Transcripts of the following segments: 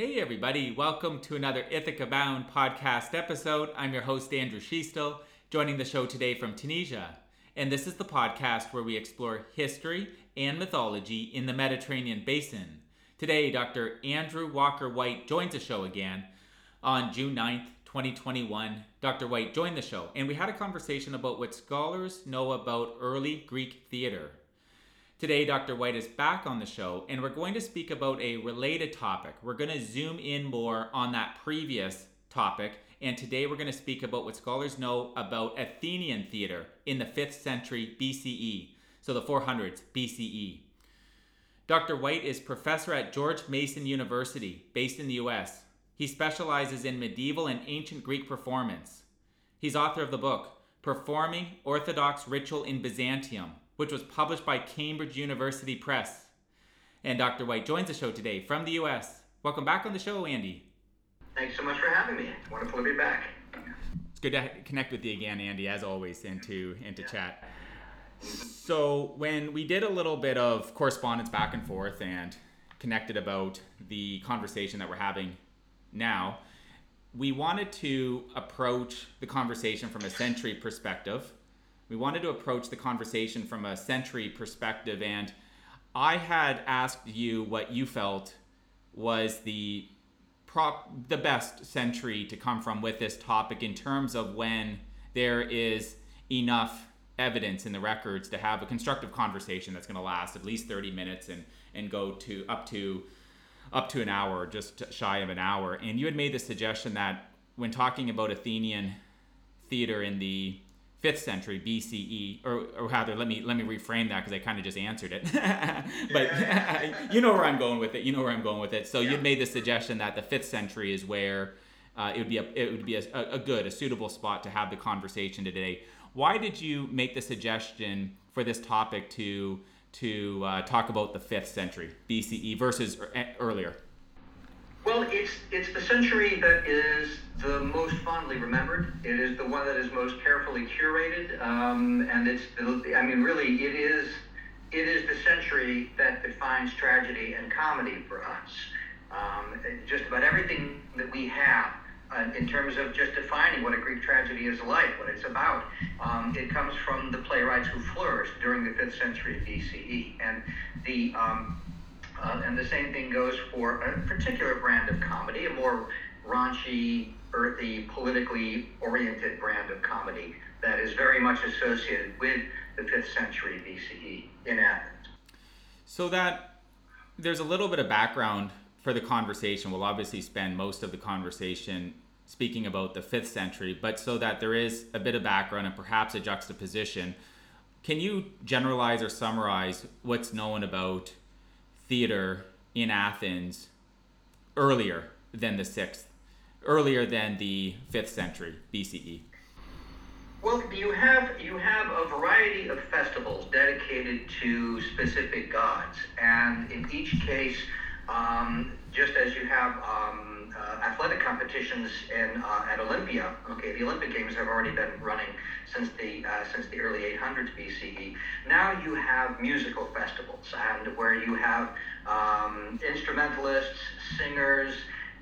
Hey, everybody, welcome to another Ithaca Bound podcast episode. I'm your host, Andrew Schiestel, joining the show today from Tunisia. And this is the podcast where we explore history and mythology in the Mediterranean basin. Today, Dr. Andrew Walker White joins the show again on June 9th, 2021. Dr. White joined the show, and we had a conversation about what scholars know about early Greek theater. Today, Dr. White is back on the show, and we're going to speak about a related topic. We're going to zoom in more on that previous topic, and today we're going to speak about what scholars know about Athenian theater in the 5th century BCE, so the 400s BCE. Dr. White is professor at George Mason University, based in the US. He specializes in medieval and ancient Greek performance. He's author of the book, Performing Orthodox Ritual in Byzantium which was published by Cambridge University Press. And Dr. White joins the show today from the US. Welcome back on the show, Andy. Thanks so much for having me. Wonderful to be back. It's good to connect with you again, Andy, as always, and to and to yeah. chat. So when we did a little bit of correspondence back and forth and connected about the conversation that we're having now, we wanted to approach the conversation from a century perspective we wanted to approach the conversation from a century perspective, and I had asked you what you felt was the prop the best century to come from with this topic in terms of when there is enough evidence in the records to have a constructive conversation that's going to last at least 30 minutes and and go to up to up to an hour just shy of an hour. And you had made the suggestion that when talking about athenian theater in the fifth century BCE, or, or rather, let me let me reframe that because I kind of just answered it. but you know where I'm going with it. You know where I'm going with it. So yeah. you made the suggestion that the fifth century is where uh, it would be a it would be a, a, good, a suitable spot to have the conversation today. Why did you make the suggestion for this topic to to uh, talk about the fifth century BCE versus earlier? Well, it's it's the century that is the most fondly remembered. It is the one that is most carefully curated, um, and it's I mean, really, it is it is the century that defines tragedy and comedy for us. Um, just about everything that we have. Uh, in terms of just defining what a Greek tragedy is like, what it's about. Um, it comes from the playwrights who flourished during the 5th century BCE. And the um, uh, and the same thing goes for a particular brand of comedy, a more raunchy, earthy, politically oriented brand of comedy that is very much associated with the 5th century BCE in Athens. So that there's a little bit of background for the conversation. We'll obviously spend most of the conversation speaking about the 5th century, but so that there is a bit of background and perhaps a juxtaposition, can you generalize or summarize what's known about theater in Athens earlier than the sixth, earlier than the fifth century BCE? Well, you have you have a variety of festivals dedicated to specific gods, and in each case, um, just as you have um, uh, athletic competitions in uh, at Olympia. Okay, the Olympic Games have already been running since the uh, since the early 800s BCE. Now you have musical festivals, and where you have um, instrumentalists, singers,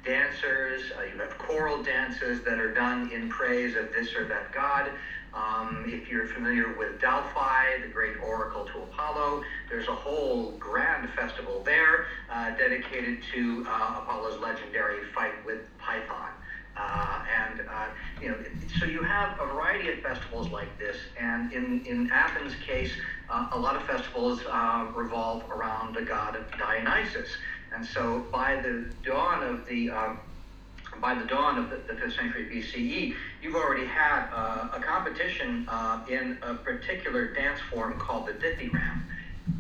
dancers. Uh, you have choral dances that are done in praise of this or that god. Um, if you're familiar with Delphi, the great oracle to Apollo, there's a whole grand festival there uh, dedicated to uh, Apollo's legendary fight with Python. Uh, and uh, you know, so you have a variety of festivals like this, and in in Athens' case, uh, a lot of festivals uh, revolve around the god of Dionysus. And so by the dawn of the by the dawn of the, the 5th century BCE, you've already had uh, a competition uh, in a particular dance form called the dithyramb,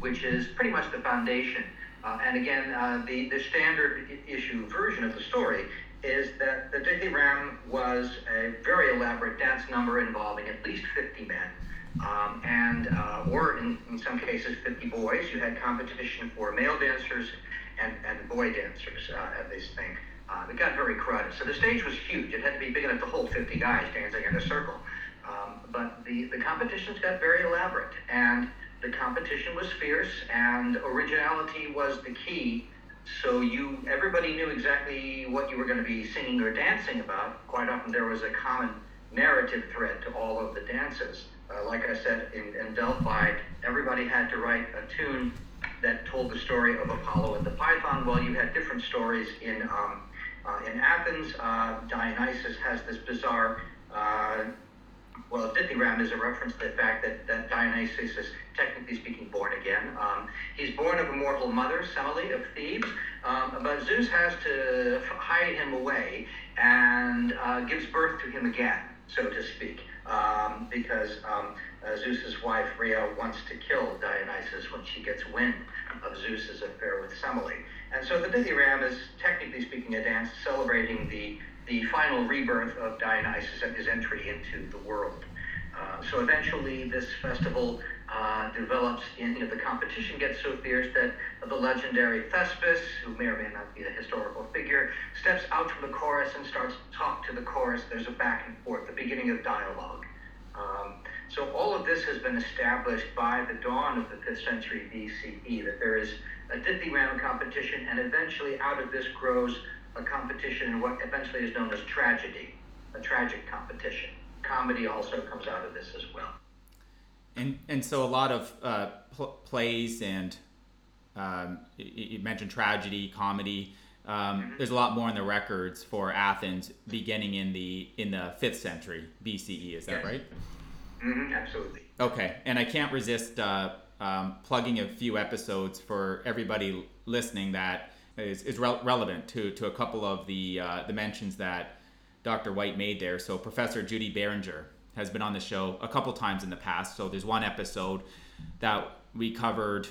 which is pretty much the foundation. Uh, and again, uh, the, the standard issue version of the story is that the dithyramb was a very elaborate dance number involving at least 50 men. Um, and uh, or in, in some cases 50 boys. You had competition for male dancers and, and boy dancers uh, at this thing. Uh, it got very crowded. So the stage was huge. It had to be big enough to hold 50 guys dancing in a circle. Um, but the, the competitions got very elaborate, and the competition was fierce, and originality was the key so you everybody knew exactly what you were going to be singing or dancing about. Quite often there was a common narrative thread to all of the dances. Uh, like I said, in, in Delphi, everybody had to write a tune that told the story of Apollo and the Python. Well, you had different stories in um, in Athens. Uh, Dionysus has this bizarre. Uh, well, Dithyramb is a reference to the fact that, that Dionysus is, technically speaking, born again. Um, he's born of a mortal mother, Semele of Thebes, um, but Zeus has to hide him away and uh, gives birth to him again, so to speak um, because um, uh, Zeus's wife Hera wants to kill Dionysus when she gets wind of Zeus's affair with Semele. And so the Dithyramb is, technically speaking, a dance celebrating the, the final rebirth of Dionysus and his entry into the world. Uh, so eventually, this festival uh, develops in you know, the competition gets so fierce that the legendary Thespis, who may or may not be a historical figure, steps out from the chorus and starts to talk to the chorus. There's a back and forth, the beginning of dialogue. Um, so all of this has been established by the dawn of the 5th century BCE, that there is a dithyramb competition, and eventually out of this grows a competition in what eventually is known as tragedy, a tragic competition. Comedy also comes out of this as well. And and so a lot of uh, pl- plays and um, you, mentioned tragedy, comedy. Um, mm-hmm. there's a lot more in the records for Athens beginning in the in the fifth century BCE. Is that yes. right? Mm-hmm, absolutely. Okay, and I can't resist uh, um, plugging a few episodes for everybody listening that is, is re- relevant to, to a couple of the uh, the mentions that Dr. White made there. So Professor Judy Barringer has been on the show a couple times in the past. So there's one episode that we covered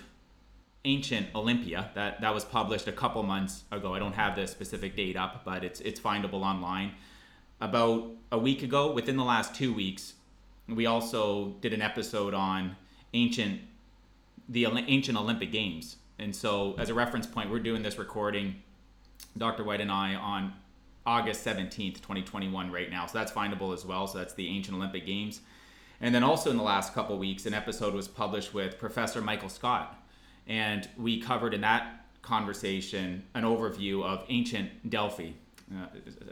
ancient Olympia that that was published a couple months ago. I don't have the specific date up, but it's it's findable online. About a week ago, within the last two weeks, we also did an episode on ancient the ancient Olympic Games. And so, as a reference point, we're doing this recording, Dr. White and I, on August 17th, 2021, right now. So that's findable as well. So that's the Ancient Olympic Games. And then also in the last couple weeks, an episode was published with Professor Michael Scott. And we covered in that conversation an overview of ancient Delphi, uh,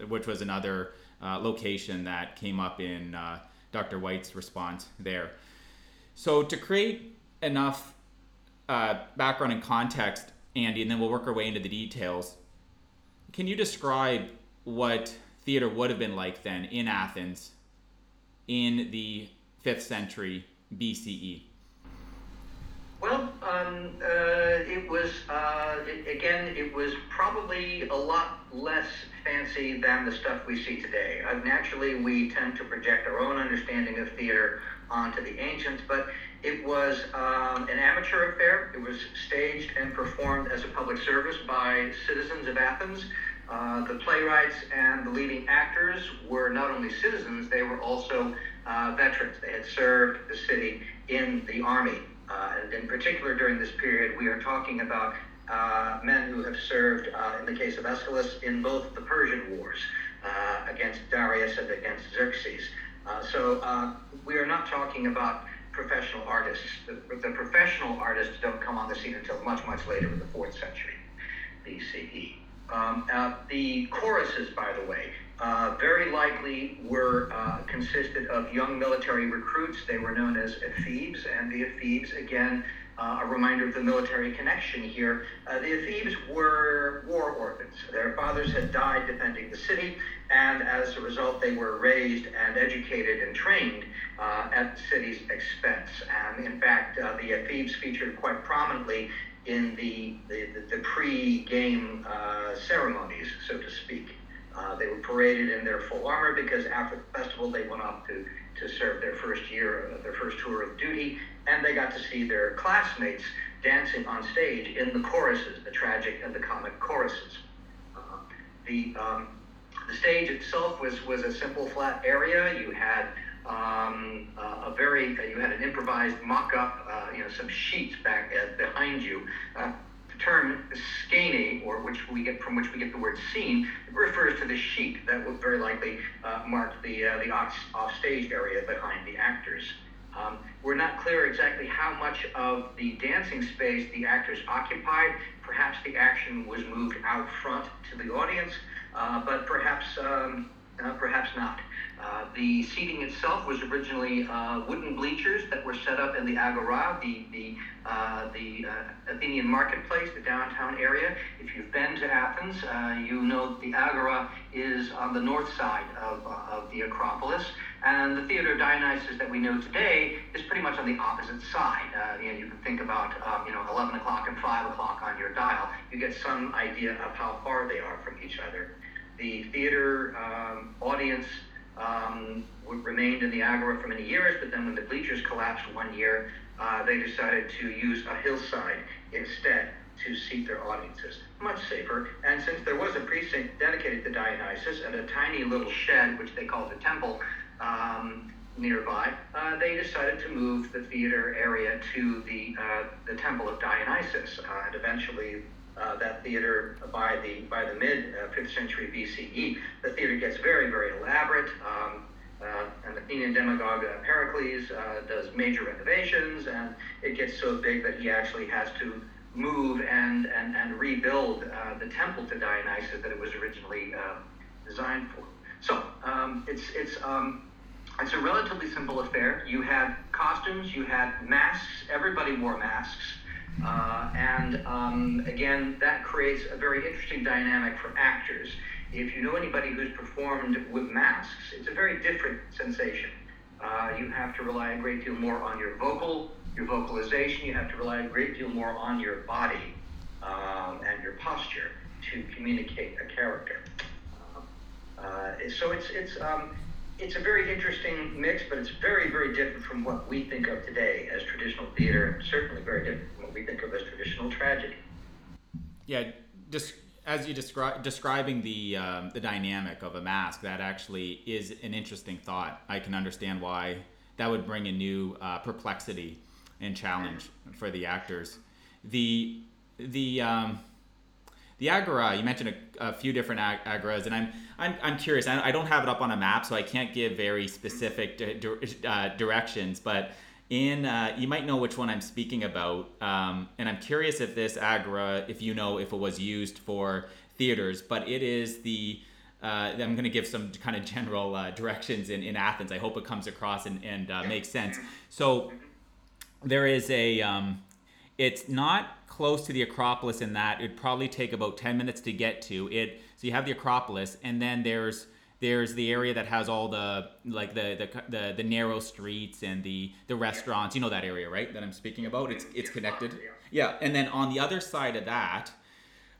which was another uh, location that came up in uh, Dr. White's response there. So to create enough uh, background and context, Andy, and then we'll work our way into the details. Can you describe what theater would have been like then in Athens in the 5th century BCE? Um, uh, it was, uh, it, again, it was probably a lot less fancy than the stuff we see today. Uh, naturally, we tend to project our own understanding of theater onto the ancients, but it was um, an amateur affair. It was staged and performed as a public service by citizens of Athens. Uh, the playwrights and the leading actors were not only citizens, they were also uh, veterans. They had served the city in the army. Uh, and in particular, during this period, we are talking about uh, men who have served, uh, in the case of Aeschylus, in both the Persian Wars against Darius and against Xerxes. so we are not talking about professional artists. The, the, professional artists don't come on the scene until much, much later in the fourth century BCE. Um, uh, the choruses, by the way, uh, very likely were uh, consisted of young military recruits. They were known as ephebes, and the ephebes, again, uh, a reminder of the military connection here. Uh, the ephebes were war orphans. Their fathers had died defending the city, and as a result, they were raised and educated and trained uh, at the city's expense. And in fact, the ephebes featured quite prominently in the, the, the, pre-game uh, ceremonies, so to speak. Uh, they were paraded in their full armor because after the festival they went off to, to serve their first year, uh, their first tour of duty, and they got to see their classmates dancing on stage in the choruses, the tragic and the comic choruses. Uh, the, um, the stage itself was, was a simple flat area. You had um, uh, a very, uh, you had an improvised mock-up, uh, you know, some sheets back at, behind you. Term skene, or which we get from which we get the word scene, refers to the sheet that would very likely uh, mark the uh, the off, stage area behind the actors. Um, we're not clear exactly how much of the dancing space the actors occupied. perhaps the action was moved out front to the audience, uh, but perhaps um, uh, perhaps not. Uh, the seating itself was originally uh, wooden bleachers that were set up in the Agora, the the uh, the uh, Athenian marketplace, the downtown area. If you've been to Athens, uh, you know the Agora is on the north side of, of the Acropolis, and the Theater of Dionysus that we know today is pretty much on the opposite side. you, know, you can think about um, you know 11 o'clock and 5 o'clock on your dial. You get some idea of how far they are from each other. The theater um, audience um, remained in the Agora for many years, but then when the bleachers collapsed one year, uh, they decided to use a hillside instead to seat their audiences. Much safer. And since there was a precinct dedicated to Dionysus and a tiny little shed, which they called the temple, um, nearby, uh, they decided to move the theater area to the uh, the temple of Dionysus, uh, and eventually uh, that theater by the by the mid uh, 5th century BCE. The theater gets very very elaborate. Um, uh, an Athenian demagogue uh, Pericles uh, does major renovations, and it gets so big that he actually has to move and and, and rebuild uh, the temple to Dionysus that it was originally designed for. So um, it's it's um, it's a relatively simple affair. You had costumes, you had masks. Everybody wore masks. Uh, and um, again, that creates a very interesting dynamic for actors. If you know anybody who's performed with masks, it's a very different sensation. Uh, you have to rely a great deal more on your vocal, your vocalization. You have to rely a great deal more on your body um, and your posture to communicate a character. Uh, so it's it's um, it's a very interesting mix, but it's very, very different from what we think of today as traditional theater, and certainly very different from what we think of as traditional tragedy. Yeah, just as you describe describing the um, the dynamic of a mask, that actually is an interesting thought. I can understand why that would bring a new uh, perplexity and challenge for the actors. The the um, the agora you mentioned a, a few different ag- agoras, and I'm I'm, I'm curious. I, don't have it up on a map, so I can't give very specific di- di- uh, directions. But in uh, you might know which one I'm speaking about, um, and I'm curious if this agora, if you know if it was used for theaters, but it is the uh, I'm going to give some kind of general uh, directions in, in Athens. I hope it comes across and, and uh, makes sense. So there is a, um, it's not close to the Acropolis in that it'd probably take about 10 minutes to get to. It so you have the Acropolis, and then there's there's the area that has all the like the the, the, the narrow streets and the the restaurants. You know that area, right? That I'm speaking about. It's it's connected. Yeah, and then on the other side of that.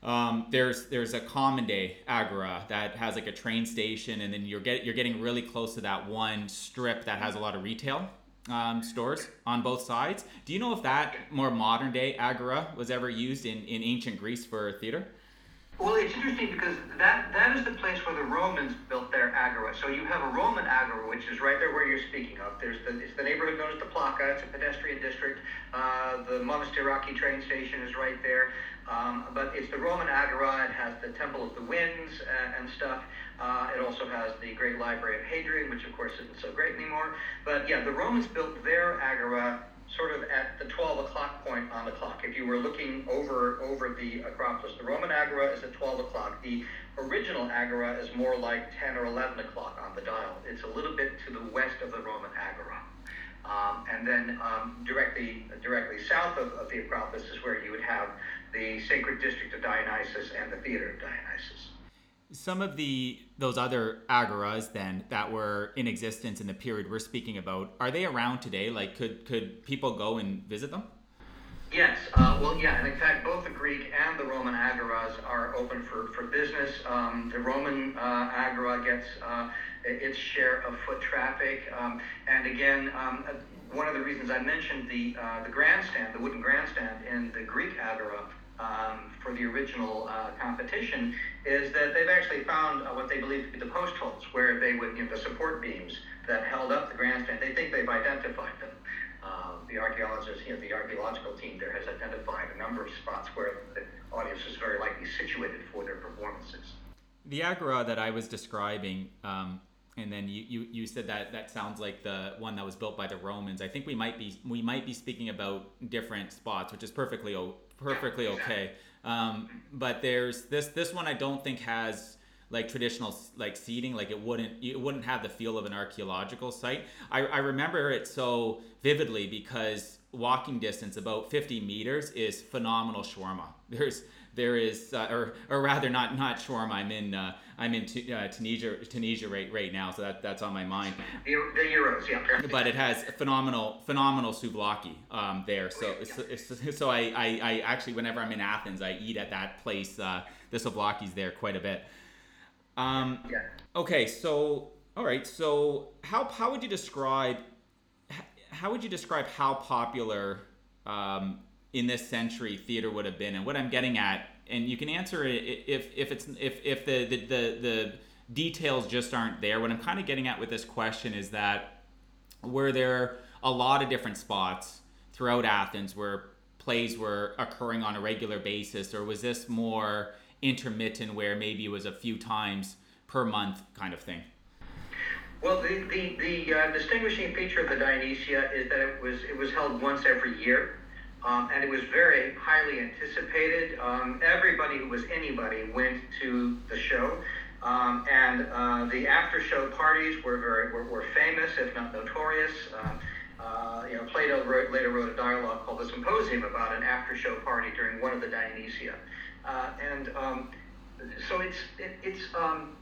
Um, there's there's a common day agora that has like a train station, and then you're get you're getting really close to that one strip that has a lot of retail um, stores on both sides. Do you know if that more modern day agora was ever used in, in ancient Greece for theater? Well, it's interesting because that, that is the place where the Romans built their agora. So you have a Roman agora, which is right there where you're speaking of. There's the, it's the neighborhood known as the Plaka. It's a pedestrian district. Uh, the Monastiraki train station is right there. Um, but it's the Roman agora. It has the Temple of the Winds uh, and stuff. Uh, it also has the Great Library of Hadrian, which of course isn't so great anymore. But yeah, the Romans built their agora sort of at the 12 o'clock point on the clock. If you were looking over over the Acropolis, the Roman Agora is at 12 o'clock. The original Agora is more like 10 or 11 o'clock on the dial. It's a little bit to the west of the Roman Agora. Um, and then um, directly directly south of, of the Acropolis is where you would have the sacred district of Dionysus and the theater of Dionysus some of the those other agoras then that were in existence in the period we're speaking about are they around today? Like could could people go and visit them? Yes uh, well yeah and in fact both the greek and the roman agoras are open for for business. Um, the roman uh, agora gets uh, its share of foot traffic. Um, and again um, one of the reasons i mentioned the uh, the grandstand the wooden grandstand in the greek agora um, for the original uh, competition is that they've actually found uh, what they believe to be the post holes, where they would, you know, the support beams that held up the grandstand. They think they've identified them. Uh, the archaeologists, you know, the archaeological team there has identified a number of spots where the audience is very likely situated for their performances. The agora that I was describing, um, and then you, you, you said that that sounds like the one that was built by the Romans. I think we might be we might be speaking about different spots, which is perfectly perfectly okay. Um, but there's this this one I don't think has like traditional like seating like it wouldn't it wouldn't have the feel of an archaeological site. I, I remember it so vividly because walking distance about 50 meters is phenomenal shawarma. There's there is uh, or or rather not not shawarma i'm in uh, i'm in t- uh, tunisia tunisia right right now so that that's on my mind. The, the euros yeah but it has phenomenal phenomenal souvlaki um, there so so, so I, I, I actually whenever i'm in athens i eat at that place uh, the souvlaki's there quite a bit. Um, yeah. Okay, so all right, so how how would you describe how would you describe how popular um, in this century theater would have been, and what I'm getting at, and you can answer it if if it's if if the the the, the details just aren't there. What I'm kind of getting at with this question is that were there a lot of different spots throughout Athens where plays were occurring on a regular basis, or was this more intermittent where maybe it was a few times per month kind of thing? Well, the the, the uh, distinguishing feature of the Dionysia is that it was it was held once every year, um, and it was very highly anticipated. Um, everybody who was anybody went to the show, um, and uh, the after show parties were very were, were famous, if not notorious. Uh, uh, you know, Plato wrote, later wrote a dialogue called the Symposium about an after show party during one of the Dionysia. Uh, and um, so it's it, it's um,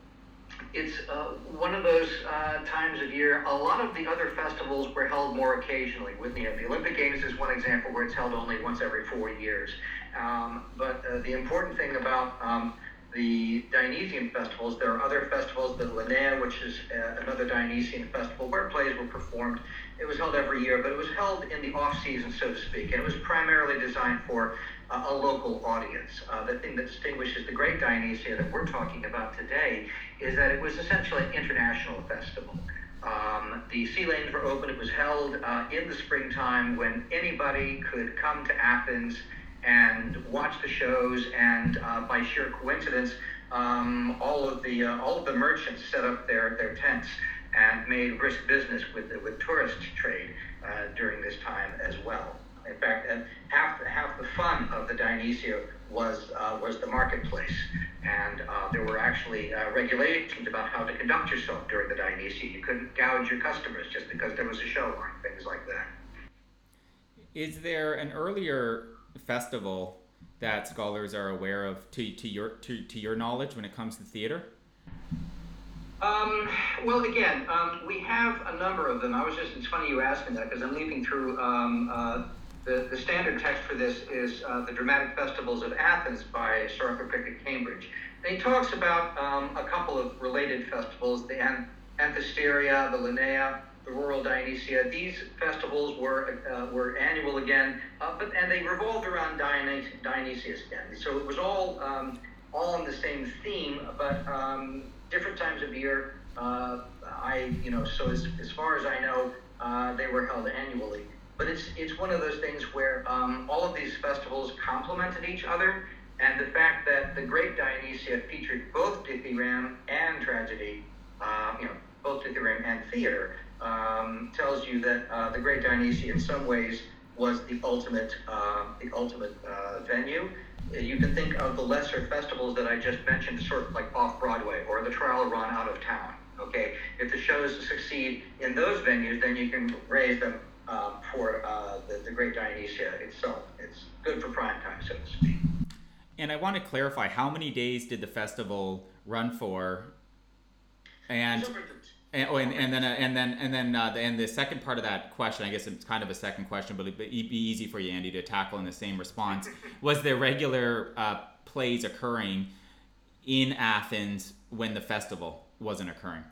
it's uh, one of those uh, times of year. A lot of the other festivals were held more occasionally. With know, the Olympic Games is one example where it's held only once every four years. Um, but uh, the important thing about um, the Dionysian festivals, there are other festivals, the Lenaia, which is uh, another Dionysian festival where plays were performed. It was held every year, but it was held in the off season, so to speak, and it was primarily designed for a local audience. Uh, the thing that distinguishes the Great Dionysia that we're talking about today is that it was essentially an international festival. Um, the sea lanes were open. It was held uh, in the springtime when anybody could come to Athens and watch the shows. And uh, by sheer coincidence, um, all of the uh, all of the merchants set up their, their tents and made brisk business with the, with tourist trade uh, during this time as well. In fact, and half half the fun of the Dionysia was uh, was the marketplace, and uh, there were actually uh, regulations about how to conduct yourself during the Dionysia. You couldn't gouge your customers just because there was a show on, things like that. Is there an earlier festival that scholars are aware of, to, to your to, to your knowledge, when it comes to theater? Um, well, again, um, we have a number of them. I was just, it's funny you asking that because I'm leaping through um, uh, the, the standard text for this is uh, The Dramatic Festivals of Athens by Sir Pickard-Cambridge. And he talks about um, a couple of related festivals, the An- Anthesteria, the Lenaia, the Rural Dionysia. These festivals were uh, were annual again, uh, but and they revolved around Dionys- Dionysius again. So it was all um, all on the same theme, but um, different times of year. Uh, I you know so as, as far as I know, uh, they were held annually. But it's it's one of those things where um, all of these festivals complemented each other, and the fact that the Great Dionysia featured both dithyramb and tragedy, uh, you know, both dithyramb and theater, um, tells you that uh, the Great Dionysia in some ways was the ultimate uh, the ultimate uh, venue. You can think of the lesser festivals that I just mentioned, sort of like off Broadway or the trial run out of town. Okay, if the shows succeed in those venues, then you can raise them um, for uh, the, the Great Dionysia itself. It's good for prime time, so to speak. And I want to clarify how many days did the festival run for? And and, oh, and, and then uh, and then and then uh, the, and the second part of that question, I guess it's kind of a second question, but it'd be easy for you, Andy, to tackle in the same response. was there regular uh, plays occurring in Athens when the festival wasn't occurring?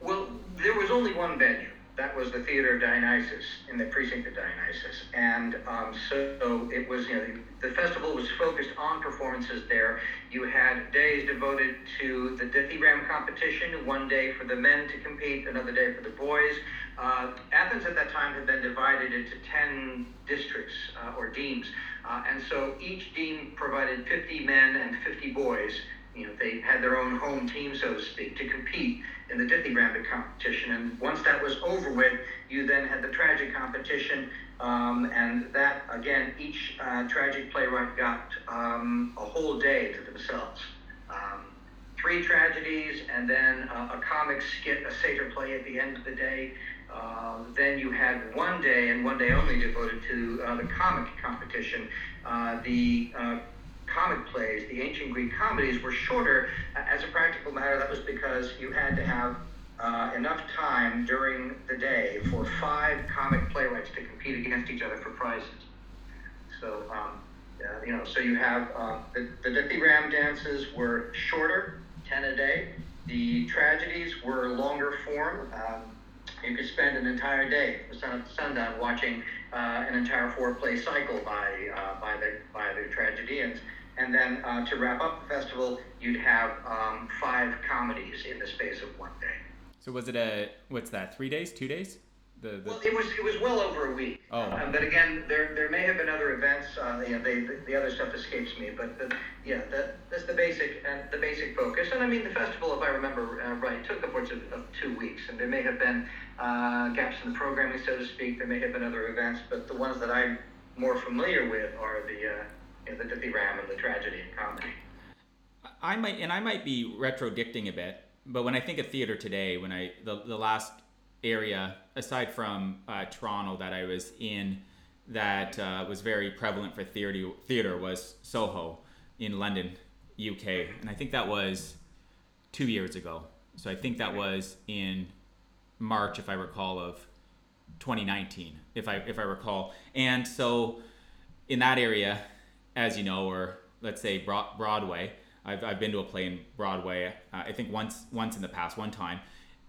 Well, there was only one venue that was the Theater of Dionysus in the precinct of Dionysus. And um, so it was, you know, the, festival was focused on performances there. You had days devoted to the dithyramb competition, one day for the men to compete, another day for the boys. Uh, Athens at that time had been divided into 10 districts uh, or demes. Uh, and so each deme provided 50 men and 50 boys. You know, they had their own home team, so to speak, to compete in the Dithyrambic competition. And once that was over with, you then had the tragic competition, um, and that again, each uh, tragic playwright got um, a whole day to themselves. Um, three tragedies, and then uh, a comic skit, a satyr play at the end of the day. Uh, then you had one day and one day only devoted to uh, the comic competition. Uh, the uh, comic plays, the ancient Greek comedies, were shorter. As a practical matter, that was because you had to have uh, enough time during the day for five comic playwrights to compete against each other for prizes. So, um, uh, you know, so you have uh, the, the Dithyramb dances were shorter, 10 a day. The tragedies were longer form. Um, you could spend an entire day sun to sundown watching uh, an entire four-play cycle by uh, by the by the tragedians. And then uh, to wrap up the festival, you'd have um, five comedies in the space of one day. So was it a what's that? Three days? Two days? The, the... Well, it was it was well over a week. Oh. Um, but again, there there may have been other events. Uh, you know, they, the, the other stuff escapes me. But the, yeah, that, that's the basic and the basic focus. And I mean, the festival, if I remember uh, right, took upwards of, of, two weeks. And there may have been uh, gaps in the programming, so to speak. There may have been other events, but the ones that I'm more familiar with are the know, the Dithyramb and the tragedy and comedy. I might, and I might be retrodicting a bit, but when I think of theater today, when I the the last area aside from uh, Toronto that I was in that uh, was very prevalent for theater theater was Soho in London, UK, and I think that was two years ago. So I think that was in March, if I recall, of 2019, if I if I recall. And so in that area, as you know, or let's say Broadway, I've, I've been to a play in Broadway. Uh, I think once once in the past, one time,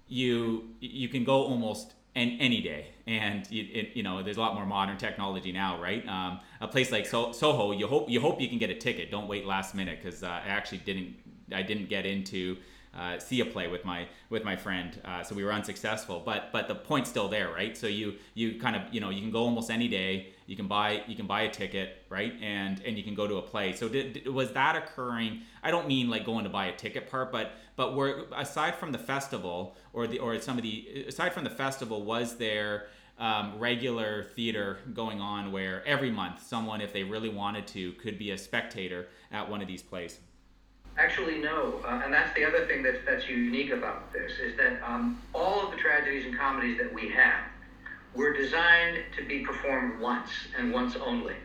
you you can go almost an, any day, and you, it, you know there's a lot more modern technology now, right? Um, a place like so- Soho, you hope you hope you can get a ticket. Don't wait last minute because uh, I actually didn't I didn't get into uh, see a play with my with my friend, uh, so we were unsuccessful. But but the point's still there, right? So you you kind of you know you can go almost any day. You can buy you can buy a ticket, right? And and you can go to a play. So did, was that occurring? I don't mean like going to buy a ticket part, but but were aside from the festival or the or some of the aside from the festival, was there um, regular theater going on where every month someone, if they really wanted to, could be a spectator at one of these plays? Actually, no, uh, and that's the other thing that's that's unique about this is that um, all of the tragedies and comedies that we have were designed to be performed once and once only.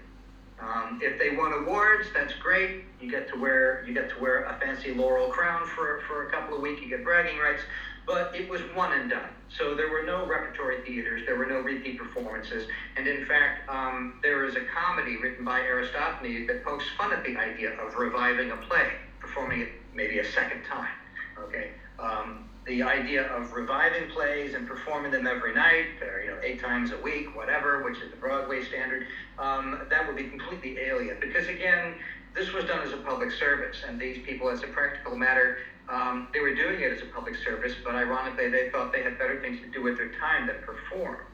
Um, if they won awards, that's great. You get to wear you get to wear a fancy laurel crown for for a couple of weeks. You get bragging rights, but it was one and done. So there were no repertory theaters. There were no repeat performances. And in fact, um, there is a comedy written by Aristophanes that pokes fun at the idea of reviving a play, performing it maybe a second time. Okay. Um, the idea of reviving plays and performing them every night, or you know, eight times a week, whatever, which is the Broadway standard, um, that would be completely alien. Because again, this was done as a public service, and these people, as a practical matter, um, they were doing it as a public service, but ironically, they thought they had better things to do with their time than perform.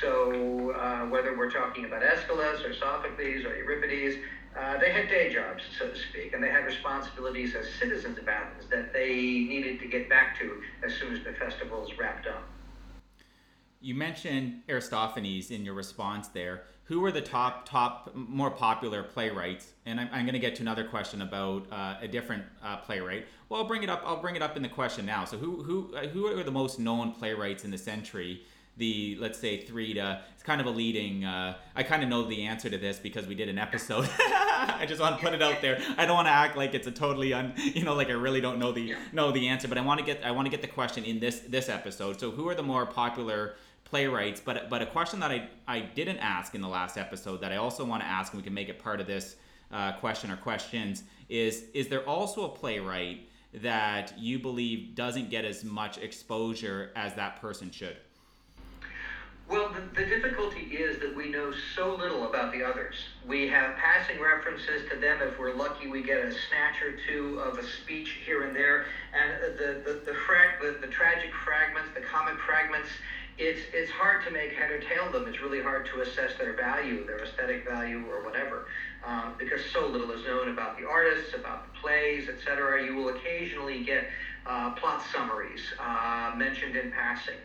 So, uh, whether we're talking about Aeschylus or Sophocles or Euripides, uh, they had day jobs, so to speak, and they had responsibilities as citizens of Athens that they needed to get back to as soon as the festivals wrapped up. You mentioned Aristophanes in your response there. Who were the top, top, more popular playwrights? And I'm, I'm going to get to another question about uh, a different uh, playwright. Well, I'll bring it up. I'll bring it up in the question now. So, who, who, uh, who are the most known playwrights in the century? The let's say three to it's kind of a leading uh, i kind of know the answer to this because we did an episode. I just want to put it out there. I don't want to act like it's a totally un you know like i really don't know the know the answer but i want to get i want to get the question in this this episode. So who are the more popular playwrights? But but a question that i i didn't ask in the last episode that i also want to ask and we can make it part of this uh, question or questions is is there also a playwright that you believe doesn't get as much exposure as that person should well, the, the, difficulty is that we know so little about the others. We have passing references to them. If we're lucky, we get a snatch or two of a speech here and there. And the, the, the, frag, the, the tragic fragments, the comic fragments, it's, it's hard to make head or tail of them. It's really hard to assess their value, their aesthetic value, or whatever. um, because so little is known about the artists, about the plays, etc. You will occasionally get uh, plot summaries uh, mentioned in passing.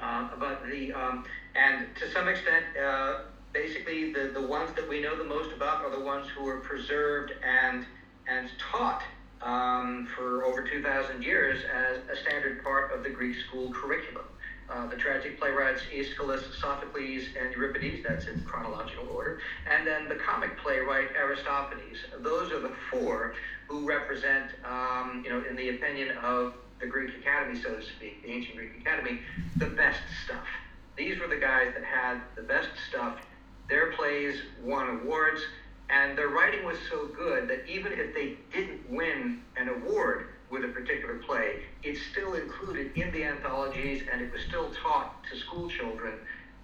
Uh, but the um, and to some extent, uh, basically the, the ones that we know the most about are the ones who were preserved and and taught um, for over 2,000 years as a standard part of the Greek school curriculum. Uh, the tragic playwrights Aeschylus, Sophocles, and Euripides, that's in chronological order, and then the comic playwright Aristophanes. Those are the four who represent, um, you know, in the opinion of the Greek Academy, so to speak, the ancient Greek Academy, the best stuff. These were the guys that had the best stuff. Their plays won awards, and their writing was so good that even if they didn't win an award, with a particular play, it's still included in the anthologies and it was still taught to school children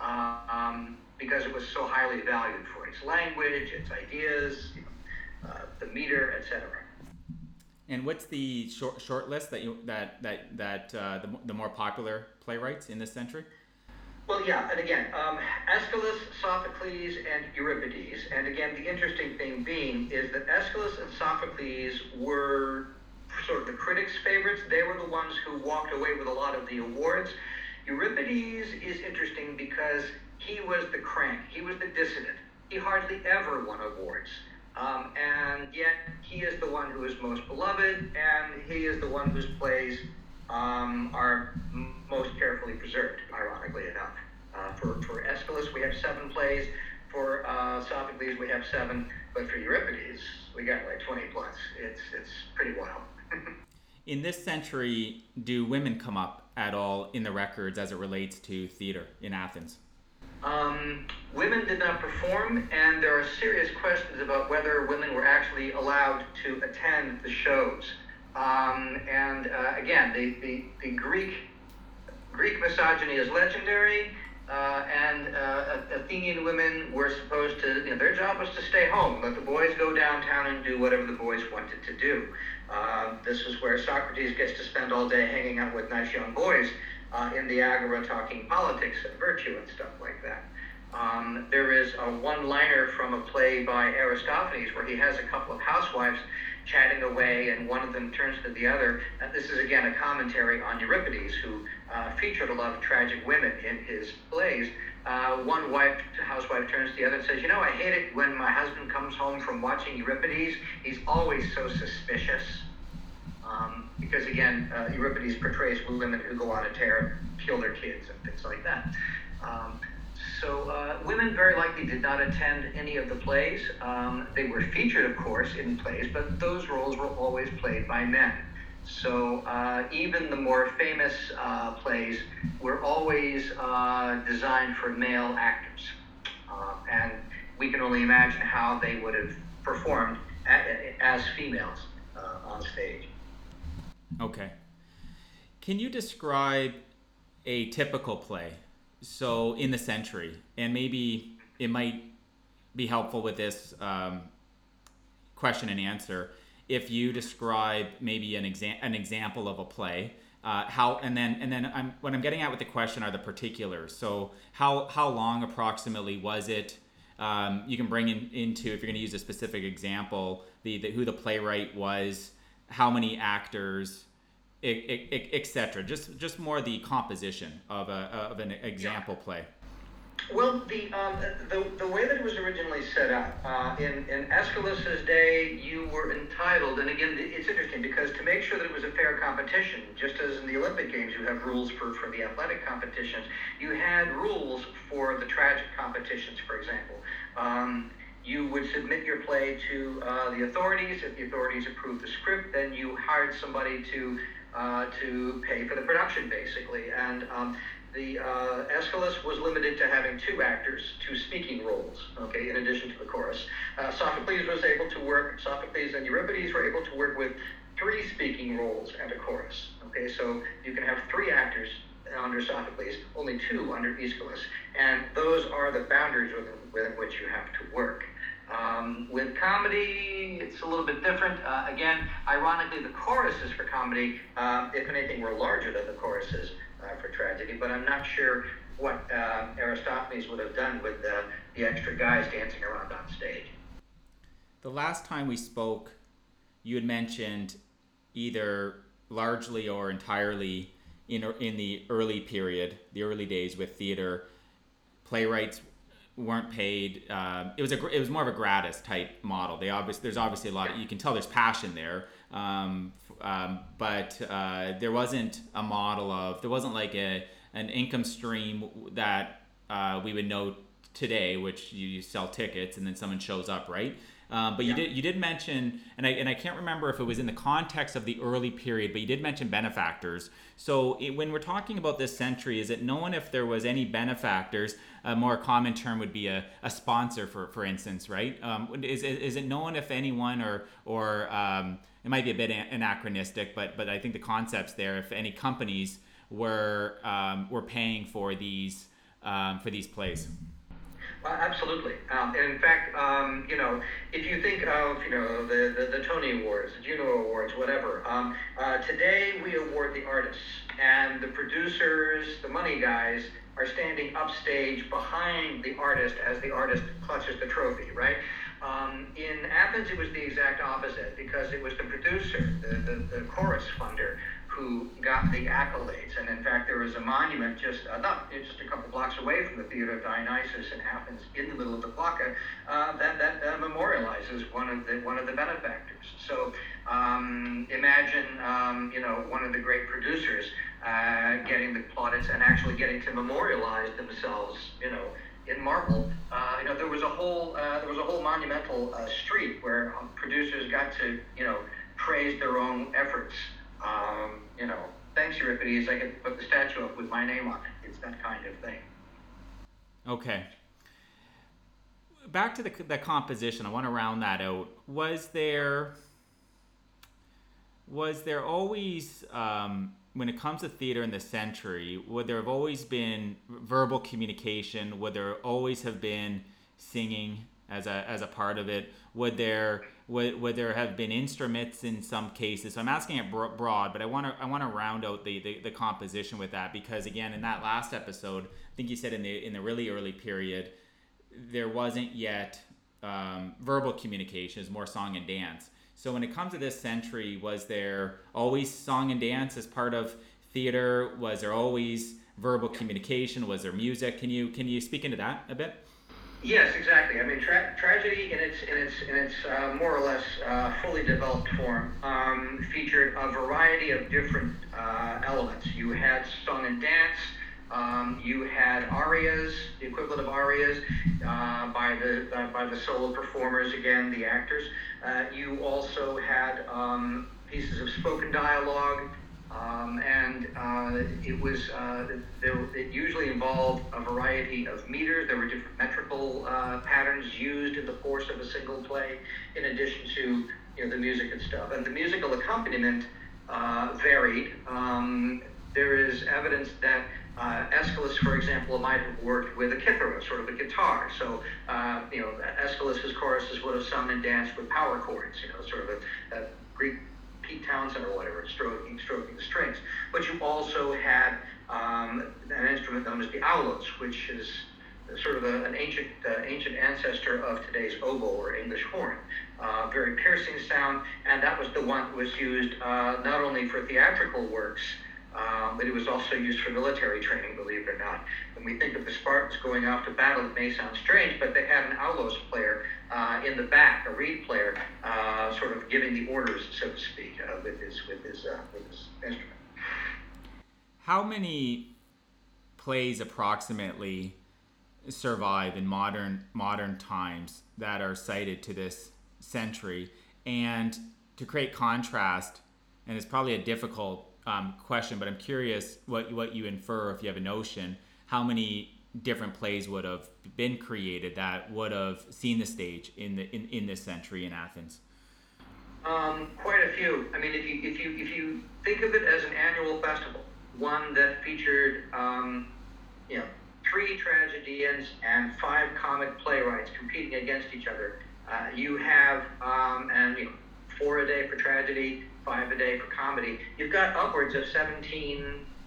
uh, um, because it was so highly valued for its language, its ideas, uh, the meter, etc. And what's the short short list that you that that that uh, the, the more popular playwrights in this century? Well, yeah, and again, um, Aeschylus, Sophocles, and Euripides. And again, the interesting thing being is that Aeschylus and Sophocles were sort of the critics' favorites. They were the ones who walked away with a lot of the awards. Euripides is interesting because he was the crank, he was the dissident. He hardly ever won awards. Um, and yet, he is the one who is most beloved, and he is the one whose plays um, are m- most carefully preserved, ironically enough. Uh, for, for Aeschylus, we have seven plays. For uh, Sophocles, we have seven. But for Euripides, we got like 20 plus. It's, it's pretty wild. in this century, do women come up at all in the records as it relates to theater in Athens? Um, women did not perform, and there are serious questions about whether women were actually allowed to attend the shows. Um, and uh, again, the, the, the Greek Greek misogyny is legendary, uh, and uh, Athenian women were supposed to, you know, their job was to stay home, let the boys go downtown and do whatever the boys wanted to do. Uh, this is where Socrates gets to spend all day hanging out with nice young boys uh, in the agora talking politics and virtue and stuff like that. Um, there is a one liner from a play by Aristophanes where he has a couple of housewives chatting away, and one of them turns to the other. And this is again a commentary on Euripides, who uh, featured a lot of tragic women in his plays. Uh, one wife, housewife, turns to the other and says, "You know, I hate it when my husband comes home from watching Euripides. He's always so suspicious." Um, because again, uh, Euripides portrays women who go on a tear, kill their kids, and things like that. Um, so uh, women very likely did not attend any of the plays. Um, they were featured, of course, in plays, but those roles were always played by men. So uh, even the more famous uh, plays were always uh, designed for male actors. Uh, and we can only imagine how they would have performed as females uh, on stage. Okay. Can you describe a typical play? So in the century, and maybe it might be helpful with this um, question and answer if you describe maybe an an example of a play. Uh, how and then and then I'm what I'm getting at with the question are the particulars. So how how long approximately was it? Um, you can bring in into if you're going to use a specific example the, the who the playwright was how many actors, etc. Just just more the composition of a of an example play. Well, the, um, the the way that it was originally set up uh, in in Aeschylus's day, you were entitled, and again, it's interesting because to make sure that it was a fair competition, just as in the Olympic Games, you have rules for for the athletic competitions, you had rules for the tragic competitions, for example. Um, you would submit your play to uh, the authorities. If the authorities approved the script, then you hired somebody to uh, to pay for the production, basically. And um, the uh, Aeschylus was limited to having two actors, two speaking roles. Okay, in addition to the chorus. Uh, Sophocles was able to work. Sophocles and Euripides were able to work with three speaking roles and a chorus. Okay, so you can have three actors under Sophocles, only two under Aeschylus, and those are the boundaries within, within which you have to work. Um, with comedy, it's a little bit different. Uh, again, ironically, the choruses for comedy, uh, if anything, were larger than the choruses uh, for tragedy, but I'm not sure what uh, Aristophanes would have done with the extra guys dancing around on stage. the last time we spoke, you had mentioned either largely or entirely in in the early period, the early days with theater, playwrights weren't paid. Um, it was a it was more of a gratis type model. They obviously there's obviously a lot of you can tell there's passion there, um, um, but uh, there wasn't a model of there wasn't like a an income stream that uh, we would know today, which you sell tickets and then someone shows up, right? Um, but yeah. you did you did mention, and I and I can't remember if it was in the context of the early period, but you did mention benefactors. So it, when we're talking about this century, is it known if there was any benefactors? A more common term would be a, a sponsor, for for instance, right? Um, is, is it known if anyone or or um, it might be a bit anachronistic, but but I think the concepts there, if any companies were um, were paying for these um, for these plays. Uh, absolutely. Um, and in fact, um, you know, if you think of, you know, the, the, the Tony Awards, the Juno Awards, whatever, um, uh, today we award the artists, and the producers, the money guys, are standing upstage behind the artist as the artist clutches the trophy, right? Um, in Athens, it was the exact opposite because it was the producer, the, the, the chorus funder, who got the accolades. And in fact, there is a monument just uh, not just a couple blocks away from the Theater of Dionysus in Athens, in the middle of the Plaka, uh, that that uh, memorializes one of the one of the benefactors. So um, imagine, um, you know, one of the great producers uh, getting the plaudits and actually getting to memorialize themselves, you know. In marble, uh, you know, there was a whole uh, there was a whole monumental street where um, producers got to, you know, praise their own efforts um, you know, thanks Euripides, I can put the statue up with my name on it. It's that kind of thing. Okay. Back to the, the composition, I want to round that out. Was there was there always um, when it comes to theater in the century would there have always been verbal communication would there always have been singing as a as a part of it would there would, would there have been instruments in some cases? So I'm asking it broad, but I want to I want to round out the, the, the composition with that because again, in that last episode, I think you said in the in the really early period, there wasn't yet um, verbal communication; it's more song and dance. So when it comes to this century, was there always song and dance as part of theater? Was there always verbal communication? Was there music? Can you can you speak into that a bit? Yes, exactly. I mean, tra- tragedy in its in its in its uh, more or less uh, fully developed form um, featured a variety of different uh, elements. You had song and dance. Um, you had arias, the equivalent of arias, uh, by the uh, by the solo performers. Again, the actors. Uh, you also had um, pieces of spoken dialogue. Um, and uh, it was uh, it usually involved a variety of meters. There were different metrical uh, patterns used in the course of a single play, in addition to you know the music and stuff. And the musical accompaniment uh, varied. Um, there is evidence that uh, Aeschylus, for example, might have worked with a kithara, sort of a guitar. So, uh, you know, Aeschylus's choruses would have sung and danced with power chords, you know, sort of a, a Greek Pete Townshend or whatever, stroking, stroking the strings. But you also had um, an instrument known as the aulos, which is sort of a, an ancient uh, ancient ancestor of today's oboe or English horn. Uh, very piercing sound, and that was the one that was used uh, not only for theatrical works, um, but it was also used for military training, believe it or not. When we think of the Spartans going off to battle, it may sound strange, but they had an aulos player uh, in the back, a reed player, uh, sort of giving the orders, so to speak, uh, with his with his uh, with his instrument. How many plays approximately survive in modern modern times that are cited to this century? And to create contrast, and it's probably a difficult um, question, but I'm curious what what you infer if you have a notion how many different plays would have been created that would have seen the stage in the in, in this century in Athens. Um, quite a few. I mean, if you if you if you think of it as an annual festival, one that featured um, you know three tragedians and five comic playwrights competing against each other, uh, you have um, and you know, four a day for tragedy, five a day for comedy. You've got upwards of 17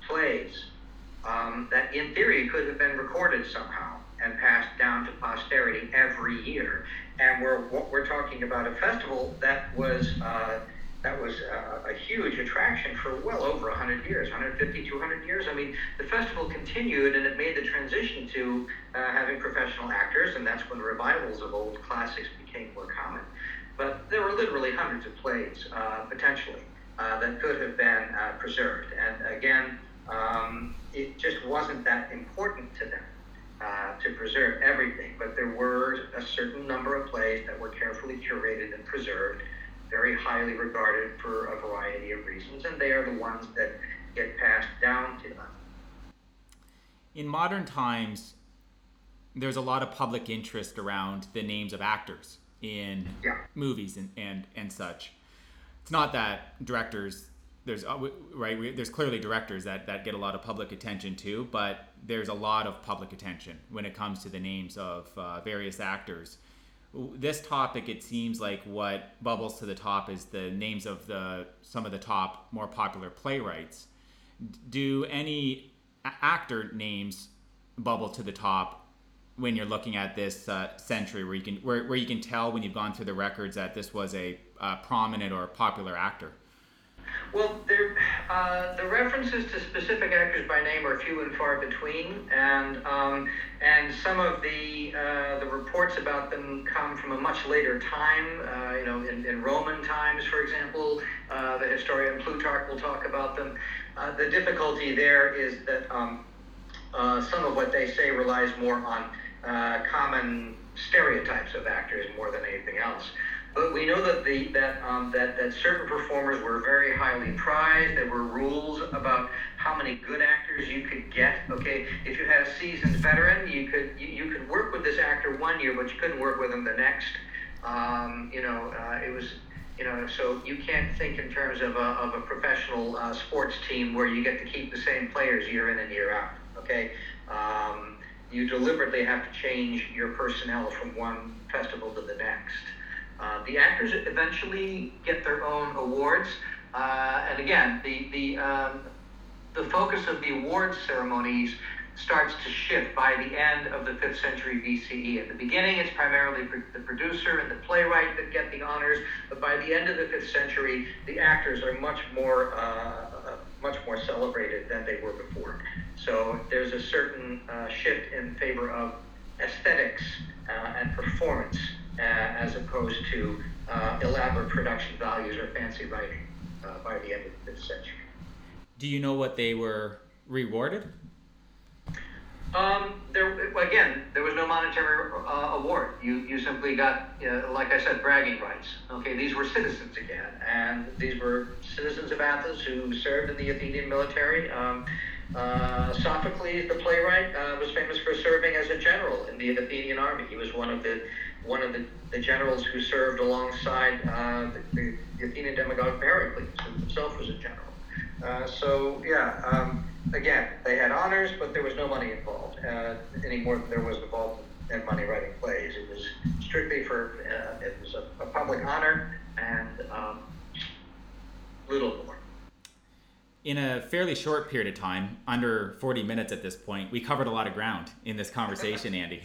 plays um, that, in theory, could have been recorded somehow. and passed down to posterity every year. And we're we're talking about a festival that was uh, that was a, a, huge attraction for well over 100 years 150 200 years i mean the festival continued and it made the transition to uh, having professional actors and that's when revivals of old classics became more common but there were literally hundreds of plays uh, potentially uh, that could have been uh, preserved. And again um, it just wasn't that important to them uh, to preserve everything. But there were a certain number of plays that were carefully curated and preserved very highly regarded for a variety of reasons, and they are the ones that get passed down to them. In modern times, there's a lot of public interest around the names of actors in yeah. movies and, and, and such. It's not that directors there's uh, right there's clearly directors that, that get a lot of public attention too, but there's a lot of public attention when it comes to the names of uh, various actors this topic it seems like what bubbles to the top is the names of the some of the top more popular playwrights do any actor names bubble to the top when you're looking at this uh, century where you can where, where you can tell when you've gone through the records that this was a uh, prominent or popular actor well, there, uh, the references to specific actors by name are few and far between, and um, and some of the uh, the reports about them come from a much later time. Uh, you know, in, in, Roman times, for example, uh, the historian Plutarch will talk about them. The difficulty there is that um, uh, some of what they say relies more on common stereotypes of actors more than anything else. But we know that the that um, that that certain performers were very highly prized. There were rules about how many good actors you could get. Okay, if you had a seasoned veteran, you could you, you could work with this actor one year, but you couldn't work with him the next. Um, you know, uh, it was you know, so you can't think in terms of a, of a professional uh, sports team where you get to keep the same players year in and year out. Okay, um, you deliberately have to change your personnel from one festival to the next. Uh, the actors eventually get their own awards, uh, and again, the the um, the focus of the awards ceremonies starts to shift by the end of the 5th century BCE. At the beginning, it's primarily the producer and the playwright that get the honors, but by the end of the 5th century, the actors are much more uh, much more celebrated than they were before. So there's a certain uh, shift in favor of aesthetics uh, and performance uh, as opposed to uh, elaborate production values or fancy writing uh, by the end of the 5th century. Do you know what they were rewarded? Um, there again, there was no monetary uh, award. You you simply got, like I said, bragging rights. Okay, these were citizens again, and these were citizens of Athens who served in the Athenian military. Um, uh, Sophocles, the playwright, uh, was famous for serving as a general in the Athenian army. He was one of the one of the, the generals who served alongside uh, the, the, Athenian demagogue Pericles, who himself was a general. Uh, so yeah, um, again, they had honors, but there was no money involved uh, any more than there was involved in money writing plays. It was strictly for uh, it was a, a, public honor and um, little more. In a fairly short period of time, under 40 minutes at this point, we covered a lot of ground in this conversation, Andy.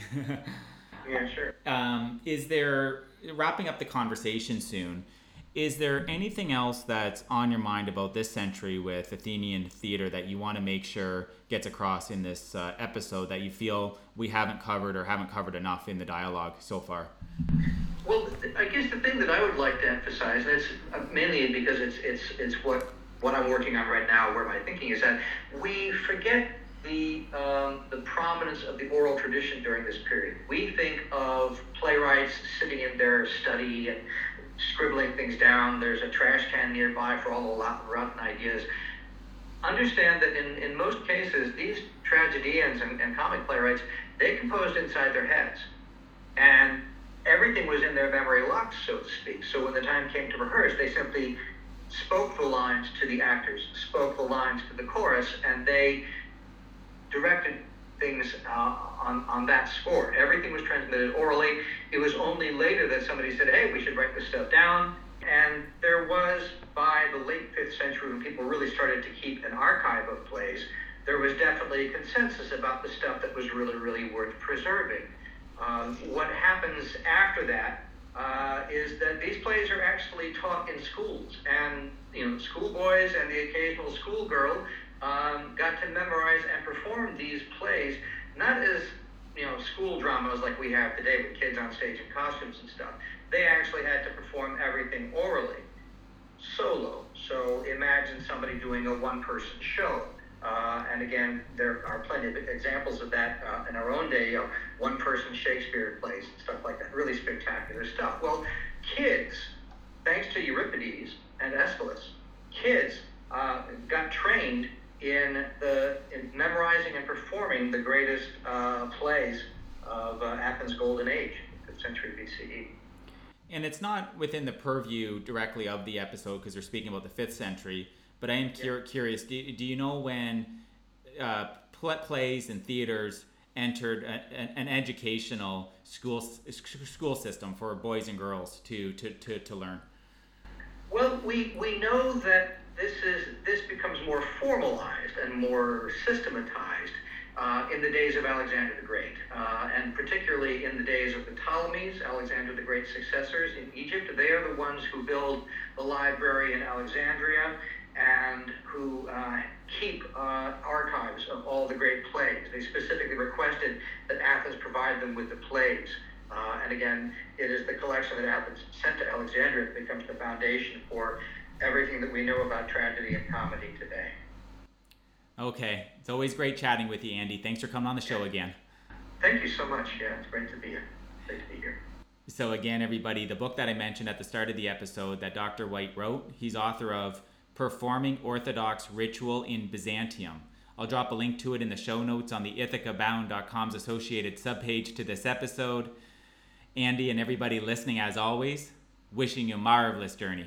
Yeah, sure. Um, is there wrapping up the conversation soon? Is there anything else that's on your mind about this century with Athenian theater that you want to make sure gets across in this uh, episode that you feel we haven't covered or haven't covered enough in the dialogue so far? Well, I guess the thing that I would like to emphasize, and it's uh, mainly because it's it's it's what what I'm working on right now, where my thinking is that we forget the, um, the prominence of the oral tradition during this period. We think of playwrights sitting in their study and scribbling things down. There's a trash can nearby for all the rotten ideas. Understand that in, in most cases, these tragedians and, and comic playwrights, they composed inside their heads. And everything was in their memory locked, so to speak. So when the time came to rehearse, they simply spoke the lines to the actors, spoke the lines to the chorus, and they directed things uh, on, on that score. Everything was transmitted orally. It was only later that somebody said, hey, we should write this stuff down. And there was, by the late 5th century, when people really started to keep an archive of plays, there was definitely a consensus about the stuff that was really, really worth preserving. Um, what happens after that uh, is that these plays are actually taught in schools, and you know, schoolboys and the occasional schoolgirl um, got to memorize and perform these plays, not as you know school dramas like we have today with kids on stage in costumes and stuff. They actually had to perform everything orally, solo. So imagine somebody doing a one-person show. Uh, and again, there are plenty of examples of that uh, in our own day, of one person Shakespeare plays and stuff like that. Really spectacular stuff. Well, kids, thanks to Euripides and Aeschylus, kids uh, got trained in, the, in memorizing and performing the greatest uh, plays of uh, Athens' golden age, 5th century BCE. And it's not within the purview directly of the episode because they're speaking about the 5th century but I am cur- curious. Do, do you know when uh, plays and theaters entered a, an educational school school system for boys and girls to to, to, to learn? Well, we, we know that this is this becomes more formalized and more systematized uh, in the days of Alexander the Great, uh, and particularly in the days of the Ptolemies, Alexander the Great's successors in Egypt. They are the ones who build the library in Alexandria and who uh, keep uh, archives of all the great plays. They specifically requested that Athens provide them with the plays. Uh, and again, it is the collection that Athens sent to Alexandria that becomes the foundation for everything that we know about tragedy and comedy today. Okay. It's always great chatting with you, Andy. Thanks for coming on the show again. Thank you so much. Yeah, it's great to be here. Great to be here. So, again, everybody, the book that I mentioned at the start of the episode that Dr. White wrote, he's author of performing Orthodox ritual in Byzantium. I'll drop a link to it in the show notes on the ithacabound.com's associated subpage to this episode. Andy and everybody listening, as always, wishing you a marvelous journey.